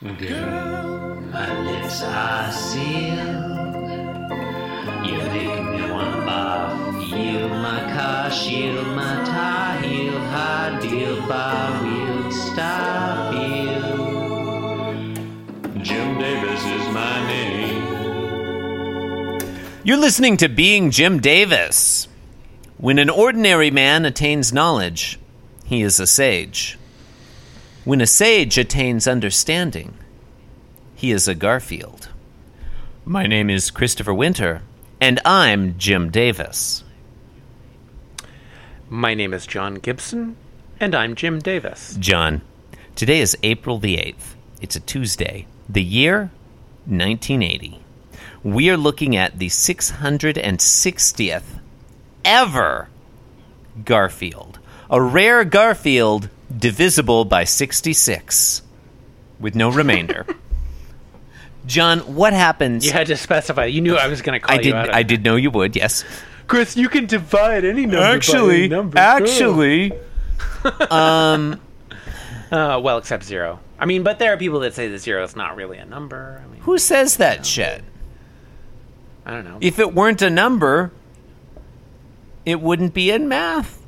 Girl, my lips are sealed. You make me wanna barf. Yield my car, shield my tie, heel, high deal, bar wheel, stop you. Jim Davis is my name. You're listening to Being Jim Davis. When an ordinary man attains knowledge, he is a sage. When a sage attains understanding, he is a Garfield. My name is Christopher Winter, and I'm Jim Davis. My name is John Gibson, and I'm Jim Davis. John, today is April the 8th. It's a Tuesday. The year 1980. We are looking at the 660th ever Garfield. A rare Garfield divisible by 66 with no remainder. John, what happens? You had to specify. You knew I was going to call I you did. out. I did know you would. Yes. Chris, you can divide any number. Actually, actually, um, Uh, well, except zero. I mean, but there are people that say the zero is not really a number. I mean, who says that shit? I don't know. If it weren't a number, it wouldn't be in math.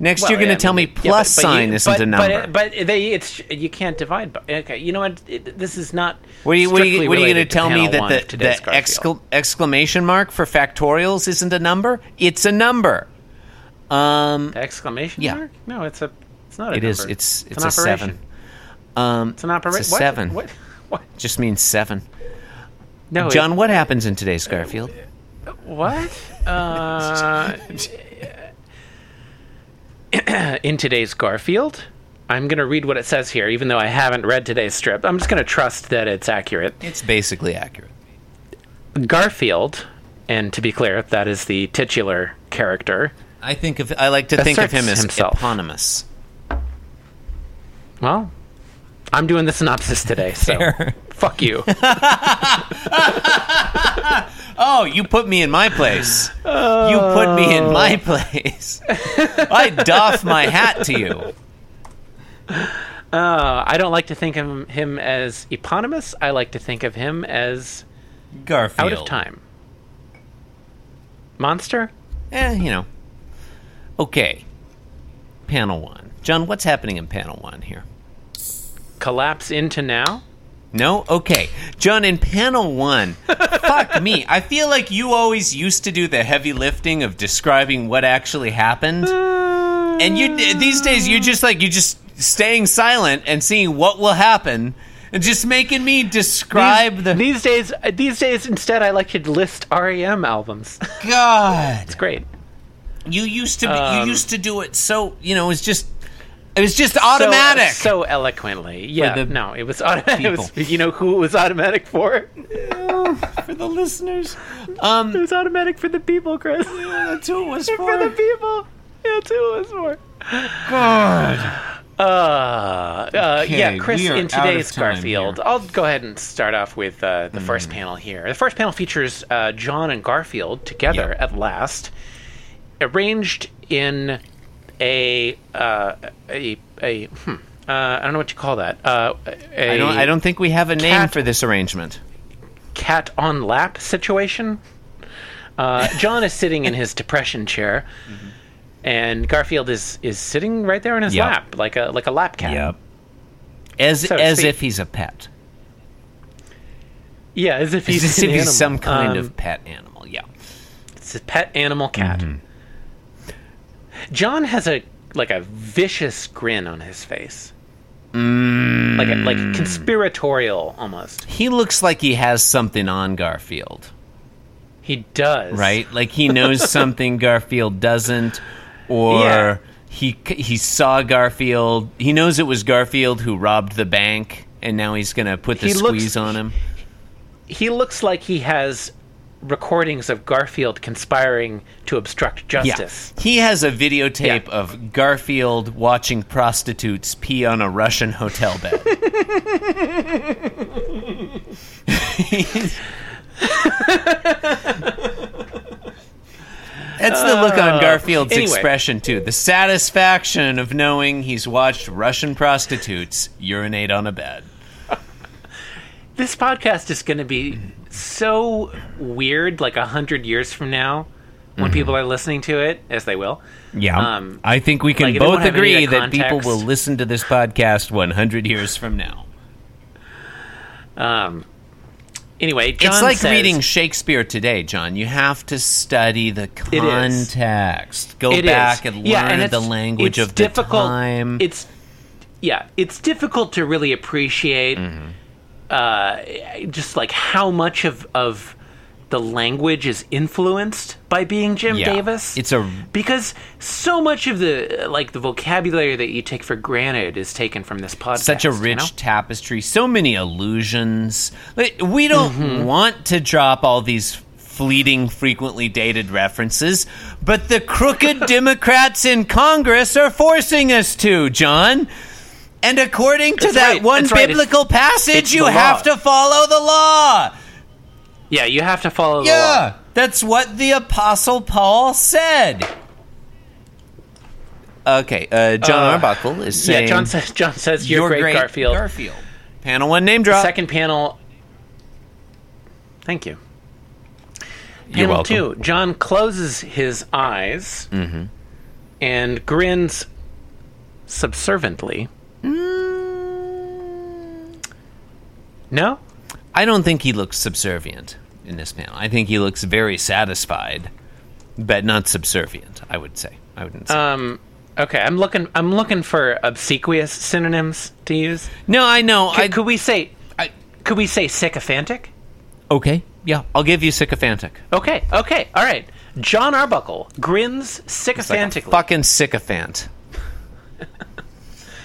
Next, Well, you're going to yeah, tell me mean, yeah, plus but- but sign you- isn't but, a number. But, but they, it's you can't divide. By, okay, you know what? It, this is not. what are you, what are you, what are you going to tell me that the, the excla- exclamation mark for factorials isn't a number? It's a number. Um, exclamation Yeah. mark? No, it's a. It's not a it number. is. It's it's, an a seven. Um, It's an operation. It's a seven. What? What? just means seven. No, John, what happens in today's Garfield? What? Uh, in today's Garfield, I'm going to read what it says here, even though I haven't read today's strip. I'm just going to trust that it's accurate. It's basically accurate. Garfield, and to be clear, that is the titular character. I think of I like to think of him as himself. eponymous. Well, I'm doing the synopsis today, so fuck you. Oh, you put me in my place. you put me in my place. I doff my hat to you. Uh, I don't like to think of him as eponymous. I like to think of him as Garfield. out of time. Monster? Eh, you know. Okay. Panel one. John, what's happening in panel one here? Collapse into now? No? Okay. John, in panel one, fuck me. I feel like you always used to do the heavy lifting of describing what actually happened. And you these days you just like you just staying silent and seeing what will happen and just making me describe these, the these days uh, these days instead I like to list REM albums. God. it's great. You used to be, Um, you used to do it so, you know, it's just it was just automatic. So, so eloquently. Yeah. no, it was automatic. It was, you know who it was automatic for? for the listeners. Um It was automatic for the people, Chris. that's who it was for the people. Yeah, that's who it was for. God. Uh, uh, Okay, yeah, Chris, in today's Garfield, here. I'll go ahead and start off with uh, the first panel here. The first panel features uh, John and Garfield together Yep. at last, arranged in a uh, a a hmm, uh, I don't know what you call that. Uh, a I don't I don't think we have a name cat- for this arrangement. cat on lap situation. Uh, John is sitting in his depression chair, and Garfield is is sitting right there in his Yep. lap, like a like a lap cat. Yep. As So as if he's a pet. Yeah, as if he's As an if he's some kind Um, of pet animal. Yeah. It's a pet animal cat. Mm-hmm. John has a like a vicious grin on his face, Mm. like a, like conspiratorial almost. He looks like he has something on Garfield, He does right? Like he knows something Garfield doesn't, or Yeah. he he saw Garfield. He knows it was Garfield who robbed the bank, and now he's gonna put the He looks- squeeze on him. He looks like he has recordings of Garfield conspiring to obstruct justice. Yeah. He has a videotape Yeah. of Garfield watching prostitutes pee on a Russian hotel bed. That's the look on uh, Garfield's anyway. expression too. The satisfaction of knowing he's watched Russian prostitutes urinate on a bed. this podcast is going to be so weird like a hundred years from now when Mm-hmm. people are listening to it, as they will. Yeah, Um, I think we can like, both agree the that people will listen to this podcast 100 years from now. Um, anyway, John it's like says- reading Shakespeare today, John. You have to study the is. context. Go It is. back and learn Yeah, and the language of the difficult. time. It's yeah, it's difficult to really appreciate Mm-hmm. Uh, just like how much of of the language is influenced by being Jim Yeah. Davis. It's a because so much of the like the vocabulary that you take for granted is taken from this podcast. such a you rich know? tapestry, so many illusions. We don't Mm-hmm. want to drop all these fleeting, frequently dated references, but the crooked Democrats in Congress are forcing us to, John. And according to That's that right. one That's right. Biblical passage, it's you have to follow the law. Yeah, you have to follow the law. Yeah, that's what the Apostle Paul said. Okay, uh, John Uh, Arbuckle is saying, Yeah, John says John says you're, great, Garfield. Garfield. Panel one name drop. Second panel. Thank you. You're Panel welcome. two. John closes his eyes Mm-hmm. and grins subserviently. No? I don't think he looks subservient in this panel. I think he looks very satisfied, but not subservient. I would say. I wouldn't say. Um. Okay, I'm looking. I'm looking for obsequious synonyms to use. no, I know. Could, I, could we say? I- could we say sycophantic? okay. Yeah, I'll give you sycophantic. Okay. Okay. All right. John Arbuckle grins It's like sycophantically. fucking sycophant.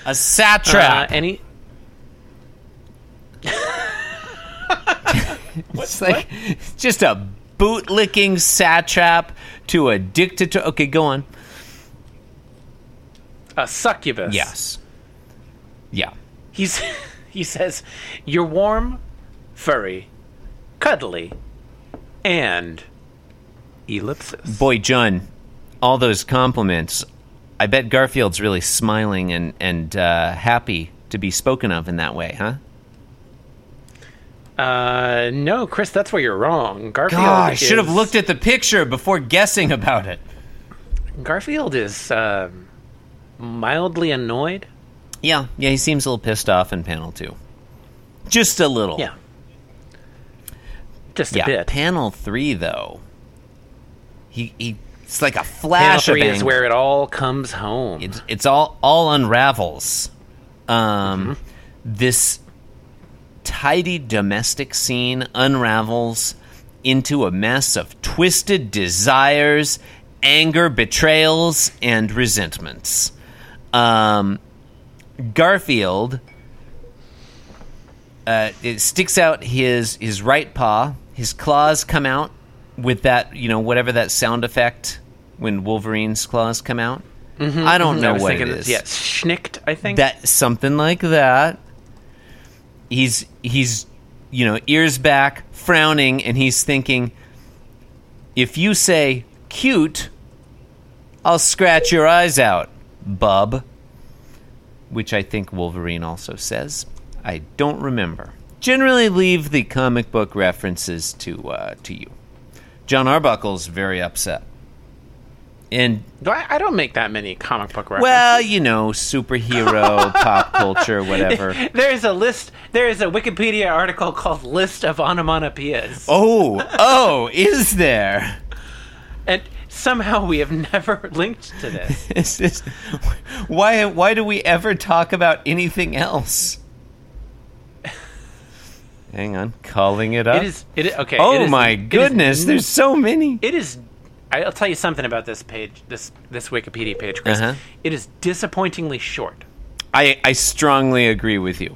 a Uh, satrap. and he, It's like just a bootlicking satrap to a dictator. Okay, go on. a succubus. Yes. Yeah. He's he says, "You're warm, furry, cuddly, and ellipsis." Boy, John, all those compliments. I bet Garfield's really smiling and and uh, happy to be spoken of in that way, huh? Uh, no, Chris, that's where you're wrong. Garfield. God, I should have is- looked at the picture before guessing about it. Garfield is uh, mildly annoyed. Yeah, yeah, he seems a little pissed off in panel two. Just a little. Yeah, just Yeah. a bit. Panel three, though. He, he it's like a flash of is where it all comes home. it's, it's all all unravels. Um, Mm-hmm. This tidy domestic scene unravels into a mess of twisted desires, anger, betrayals, and resentments. Um, Garfield uh, it sticks out his his right paw. His claws come out with that you know whatever that sound effect when Wolverine's claws come out. I don't I know was what it thinking, is. yeah, schnicked. I think That something like that. He's he's you know ears back, frowning, and he's thinking, if you say cute, I'll scratch your eyes out, bub. Which I think Wolverine also says. I don't remember. Generally, leave the comic book references to uh, to you. John Arbuckle's very upset, and I, I don't make that many comic book references. well, you know, superhero, pop culture, whatever. There's a list. There is a Wikipedia article called "List of Onomatopoeias," Oh, oh, is there? and somehow we have never linked to this. Is this, why? Why do we ever talk about anything else? Hang on, calling it up. It is. It is okay. oh it is- my it is- goodness, there's so many. It is. I'll tell you something about this page. This this Wikipedia page, Chris. Uh-huh. It is disappointingly short. I I strongly agree with you.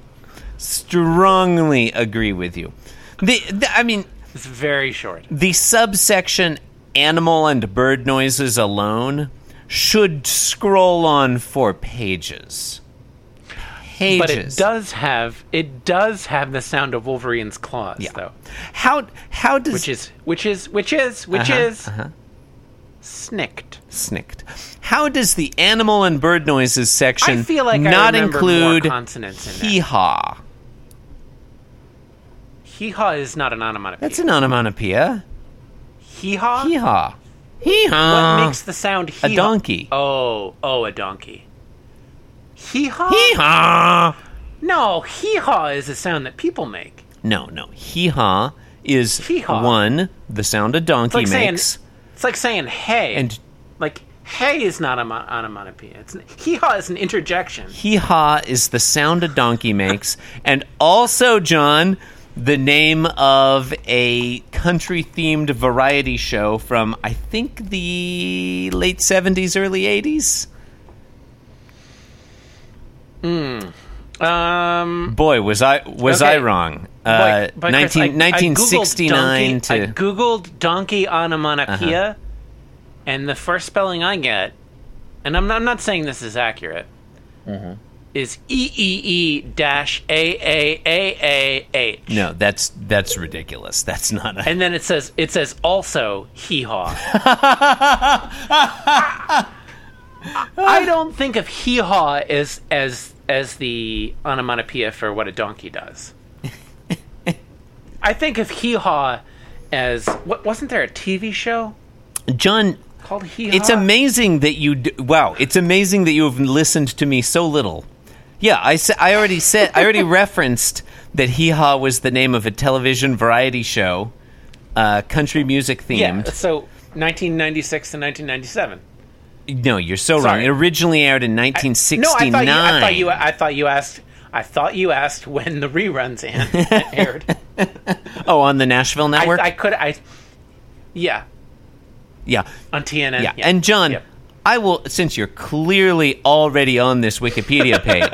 Strongly agree with you. The, the I mean, It's very short. the subsection animal and bird noises alone should scroll on for pages. Pages. But it does have it does have the sound of Wolverine's claws, Yeah. though, How how does which is which is which is which Uh-huh, is uh-huh. Snicked. snicked? How does the animal and bird noises section I feel like not I include more consonants in hee haw? Hee haw is not an onomatopoeia. That's an onomatopoeia. hee haw. Hee haw. Hee haw. What makes the sound hee a donkey. Oh, oh, a donkey. Hee haw. Hee haw. No, hee haw is a sound that people make. No, no. Hee haw is Hee-haw. one, the sound a donkey like saying. It's like saying hey. And like hey is not a mo- onomatopoeia. It's hee haw is an interjection. hee haw is the sound a donkey makes. and also, John, the name of a country themed variety show from, I think, the late 70s, early 80s. Um. Boy, was I was Okay. I wrong. Uh, but- but 19, Chris, I- I Googled 1969 donkey- I googled donkey onomatopoeia, Uh-huh. and the first spelling I get, and I'm not, I'm not saying this is accurate, Mm-hmm. is E E E dash A A A A H. no, that's that's ridiculous. That's not a And then it says it says also hee haw. I don't think of hee haw as as as the onomatopoeia for what a donkey does. I think of hee haw as what wasn't there a TV show John. called hee haw? It's amazing that you. D- wow, it's amazing that you have listened to me so little. Yeah, I, sa- I already said I already referenced that Hee Haw was the name of a television variety show, uh, country music themed. Yeah, so 1996 to 1997. No, you're so Sorry. wrong. It originally aired in No, 1969. I thought you, I thought you I thought you asked I thought you asked when the reruns aired. oh, on the Nashville network. I could I yeah, yeah, on TNN. yeah. And John. I will since you're clearly already on this Wikipedia page,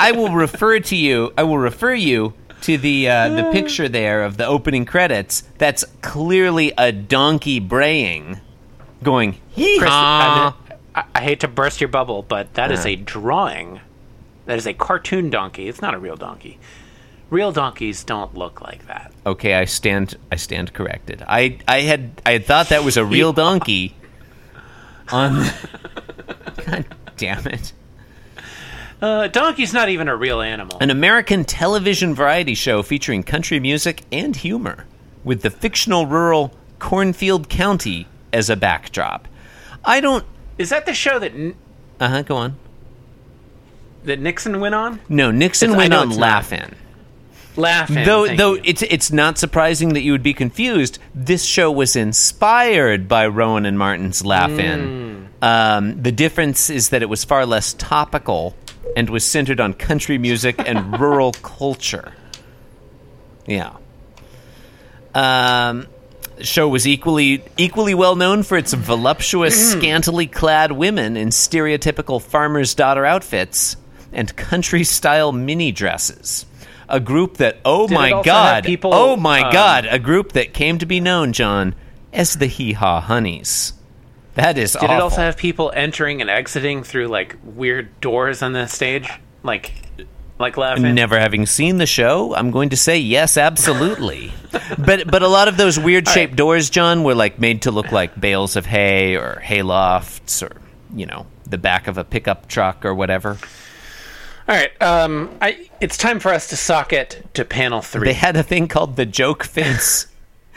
I will refer to you. I will refer you to the uh, the picture there of the opening credits. That's clearly a donkey braying, going hee Chris, haw. I, I hate to burst your bubble, but that is Uh-huh. a drawing. That is a cartoon donkey. It's not a real donkey. Real donkeys don't look like that. Okay, I stand. I stand corrected. I I had I had thought that was a real donkey. On. God damn it. Uh, donkey's not even a real animal. An American television variety show featuring country music and humor, with the fictional rural Cornfield County as a backdrop. I don't. Is that the show that N- Uh huh. Go on. that Nixon went on? No, Nixon It's- went on not. Laugh-In. Laughing. Though, thank though you. it's it's not surprising that you would be confused. This show was inspired by Rowan and Martin's Laugh-In. Hmm. Um, the difference is that it was far less topical and was centered on country music and rural culture. Yeah. Um, the show was equally equally well known for its voluptuous, scantily clad women in stereotypical farmer's daughter outfits and country style mini dresses. A group that, oh Did my god, people, oh my um, god, a group that came to be known, John, as the Hee Haw Honeys. That is Did awful. it also have people entering and exiting through like weird doors on the stage, like like laughing? Never having seen the show, I'm going to say yes, absolutely. but but a lot of those weird shaped doors, John, were like made to look like bales of hay or hay lofts or you know the back of a pickup truck or whatever. All right, um, I, it's time for us to socket to panel three. They had a thing called the joke fence.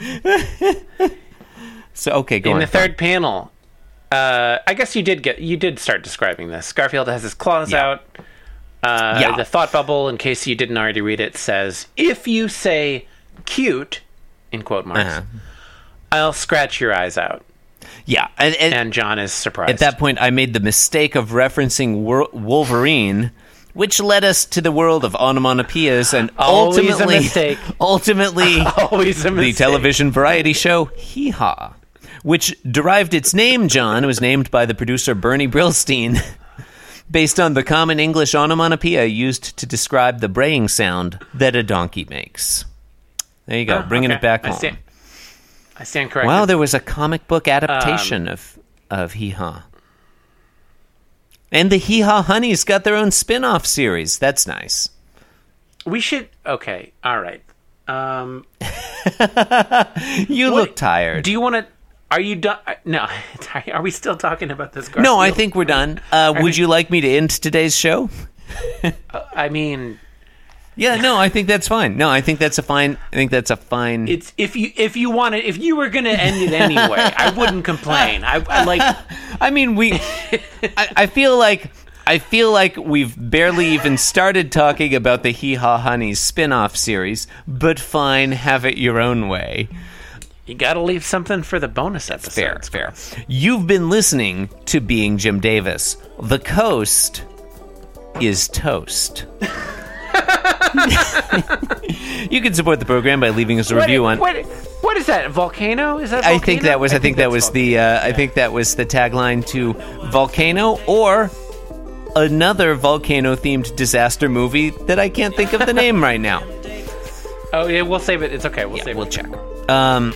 so okay, go In on. the third panel, uh, I guess you did get you did start describing this. Garfield has his claws Yeah. out. Uh, Yeah. The thought bubble, in case you didn't already read it, says if you say "cute" in quote marks, Uh-huh. I'll scratch your eyes out. yeah, and, and And John is surprised. At that point, I made the mistake of referencing Wolverine, which led us to the world of onomatopoeias and ultimately, ultimately, always a the television variety show Hee Haw, which derived its name. John was named by the producer Bernie Brillstein. Based on the common English onomatopoeia used to describe the braying sound that a donkey makes. There you go, Oh, bringing okay. it back I home. stand, I stand corrected. Wow, there was a comic book Um, adaptation of of Hee Haw. And the Hee Haw Honeys got their own spin off series. That's nice. we should. Okay, all right. Um, You What- look tired. do you want to? Are you done? No. Are we still talking about this? no, I think we're done. Uh, would you like me to end today's show? I mean, Yeah, no, I think that's fine. No, I think that's a fine. I think that's a fine. It's if you if you wanted if you were gonna end it anyway, I wouldn't complain. I, I like I mean, we. I, I feel like. I feel like we've barely even started talking about the Hee Haw Honeys spin-off series, but fine, have it your own way. you got to leave something for the bonus episodes. Fair, fair. You've been listening to Being Jim Davis. The coast is toast. you can support the program by leaving us a What, review on. What, what is that? Volcano? Is that? I volcano? think that was. I, think, that that's was the. Uh, I think that was the tagline to Volcano or another volcano-themed disaster movie that I can't think of the name right now. Oh yeah, we'll save it. It's okay. We'll Yeah, save we'll it. check. Um,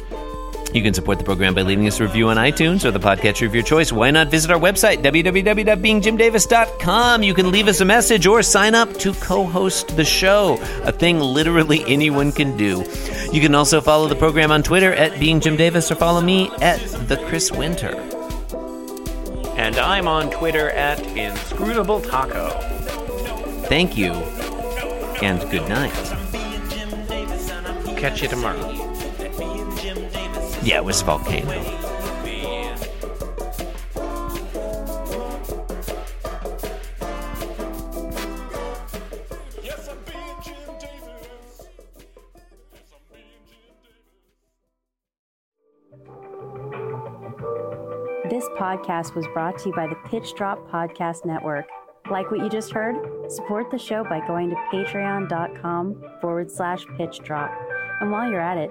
you can support the program by leaving us a review on iTunes or the podcatcher of your choice. Why not visit our website, www.beingjimdavis.com? You can leave us a message or sign up to co host the show, a thing literally anyone can do. You can also follow the program on Twitter at Being Jim Davis or follow me at The Chris Winter. And I'm on Twitter at inscrutable taco. Thank you and good night. Catch you tomorrow. Yeah, it was a Volcano. This podcast was brought to you by the Pitch Drop Podcast Network. Like what you just heard? Support the show by going to patreon.com forward slash pitch drop. And while you're at it,